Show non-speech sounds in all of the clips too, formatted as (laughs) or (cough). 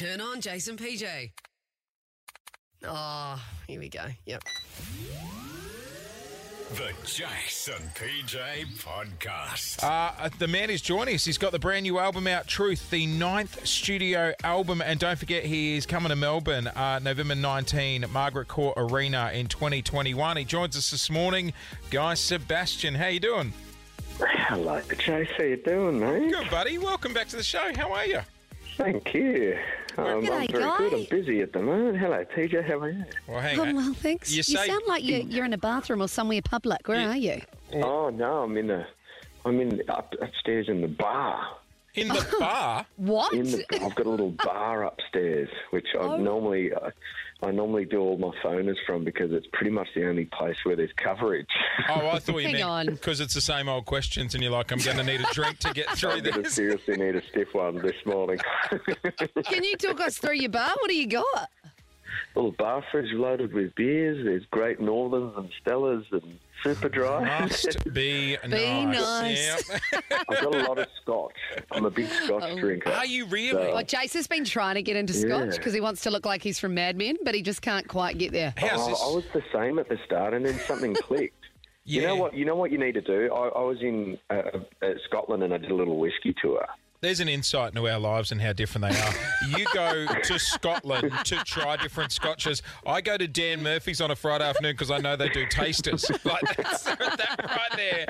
Turn on Jason PJ. Oh, here we go. Yep. The Jason PJ Podcast. Uh, the man is joining us. He's got the brand new album out, Truth, the ninth studio album. And don't forget, he is coming to Melbourne uh, November 19, Margaret Court Arena in 2021. He joins us this morning. Guy Sebastian, how you doing? Hello, Jason. How you doing, mate? Good, buddy. Welcome back to the show. How are you? Thank you. Um, I'm G'day, very good. I'm busy at the moment. Hello, PJ. How are you? Well, hang Oh, well, thanks. You You, say- sound like you're, you're in a bathroom or somewhere public. Where are you? Oh no, I'm in a. I'm in up, upstairs in the bar. In the (laughs) bar? What? In the, I've got a little bar upstairs, which I Oh. normally I, I normally do all my phoners from because it's pretty much the only place where there's coverage. Oh, I thought you Hang meant on. because it's the same old questions, and you're like, I'm going to need a drink to get (laughs) through I'm going to this. seriously need a stiff one this morning. Can you talk us through your bar? What do you got? Little bar fridge loaded with beers. There's Great Northerns and Stellas and Super Dry. Must (laughs) be nice. Be nice. Yep. I've got a lot of scotch. I'm a big scotch Oh. drinker. Are you really? So- Well, Jason's been trying to get into Scotch Yeah. because he wants to look like he's from Mad Men, but he just can't quite get there. How's Oh, this? I was the same at the start, and then something (laughs) clicked. You know what? You know what you need to do. I, I was in uh, uh, Scotland and I did a little whiskey tour. There's an insight into our lives and how different they are. (laughs) You go to Scotland to try different scotches. I go to Dan Murphy's on a Friday afternoon because I know they do tasters. (laughs) Like that's, that right there.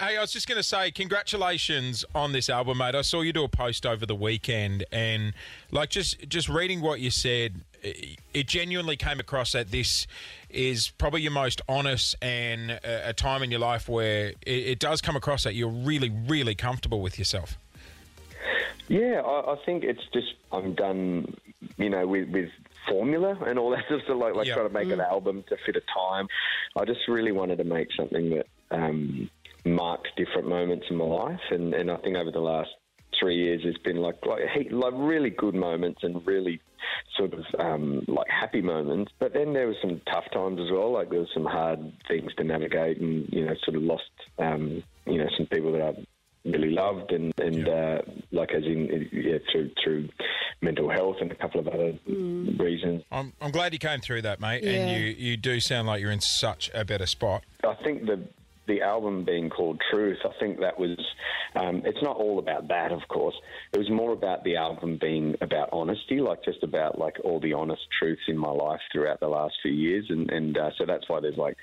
Hey, I was just going to say, congratulations on this album, mate. I saw you do a post over the weekend, and like just just reading what you said, it genuinely came across that this is probably your most honest and a, time in your life where it does come across that you're really, really comfortable with yourself. Yeah, I, I think it's just I'm done, you know, with, with formula and all that (laughs) sort of like like Yeah. trying to make an album to fit a time. I just really wanted to make something that um, marked different moments in my life, and, and I think over the last three years it's been like like he- like really good moments and really sort of um, like happy moments. But then there were some tough times as well. Like there was some hard things to navigate, and you know, sort of lost um, you know some people that I really loved, and and uh, like as in yeah through through mental health and a couple of other reasons. I'm, I'm glad you came through that, mate. Yeah. And you, you do sound like you're in such a better spot. I think the the album being called Truth, I think that was. Um, it's not all about that, of course. It was more about the album being about honesty, like just about like all the honest truths in my life throughout the last few years, and and uh, so that's why there's like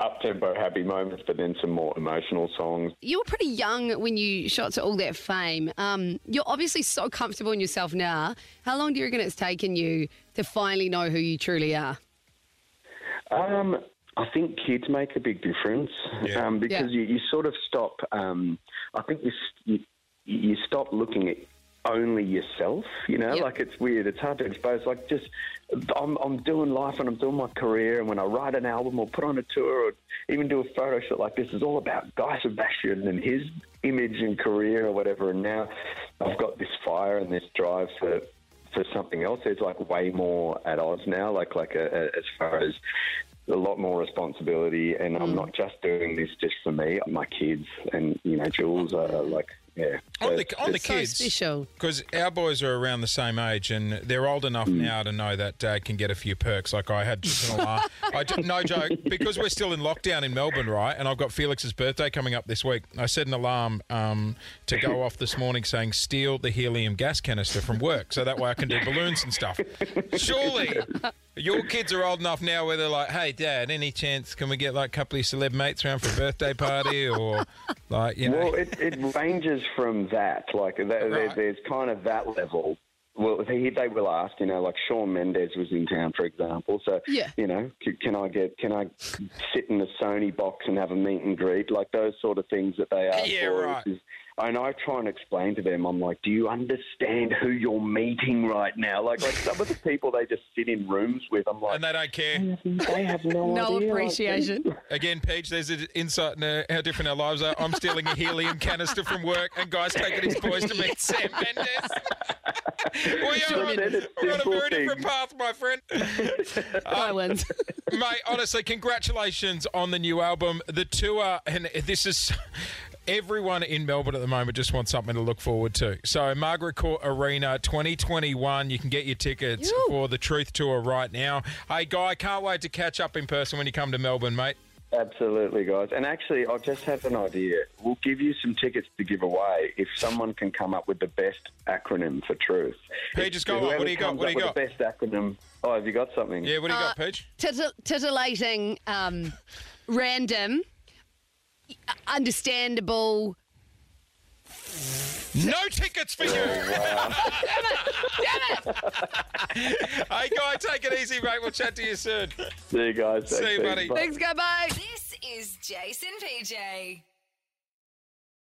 up tempo happy moments, but then some more emotional songs. You were pretty young when you shot to all that fame. Um, you're obviously so comfortable in yourself now. How long do you reckon it's taken you to finally know who you truly are? Um, I think kids make a big difference Yeah. um, because Yeah. you, you sort of stop. Um, I think you, you you stop looking at only yourself. You know, Yep. like it's weird. It's hard to expose. Like just I'm I'm doing life and I'm doing my career, and when I write an album or put on a tour or even do a photo shoot like this, is all about Guy Sebastian and his image and career or whatever. And now I've got this fire and this drive for for something else. There's like way more at odds now, like like a, a, as far as a lot more responsibility, and I'm mm. not just doing this just for me. My kids and you know Jules are like yeah. On the, on the kids, special. because our boys are around the same age and they're old enough now to know that dad can get a few perks. Like I had just an alarm. I did, no joke, because we're still in lockdown in Melbourne, right? And I've got Felix's birthday coming up this week. I set an alarm um, to go off this morning saying steal the helium gas canister from work, so that way I can do balloons and stuff. Surely. Your kids are old enough now where they're like, "Hey, Dad, any chance can we get like a couple of celeb mates around for a birthday party, or like you know?" Well, it, it ranges from that. Like there, Right. there's kind of that level. Well, they, they will ask, you know, like Shawn Mendes was in town, for example. So, Yeah. you know, c- can I get, can I sit in the Sony box and have a meet and greet? Like those sort of things that they ask Yeah, for. right. Is, and I try and explain to them, I'm like, do you understand who you're meeting right now? Like, like some of the people they just sit in rooms with, I'm like, and they don't care. they have no, (laughs) No idea. Like, appreciation. Again, PJ, there's an insight into how different our lives are. I'm stealing a helium canister from work, and guys taking his boys to meet (laughs) Sam Mendes. (laughs) we are on, Said we're on a simple very different path, my friend. (laughs) Um, I wins. (laughs) Mate, honestly, congratulations on the new album. The tour, and this is. Everyone in Melbourne at the moment just wants something to look forward to. So, Margaret Court Arena 2021, you can get your tickets Yoo. for the Truth Tour right now. Hey, Guy, can't wait to catch up in person when you come to Melbourne, mate. Absolutely, guys. And actually, I just have an idea. We'll give you some tickets to give away if someone can come up with the best acronym for truth. Pete, If- just go on. What do you got? What do you up with The best acronym. Oh, have you got something? Yeah, what do you Uh, got, Peach? Titil- titillating, um, random, understandable. No tickets for you. Damn (laughs) it! hey, Guy, take it easy, mate. We'll chat to you soon. See you guys. See you, Thanks, buddy. Thanks, go bye. Jason PJ.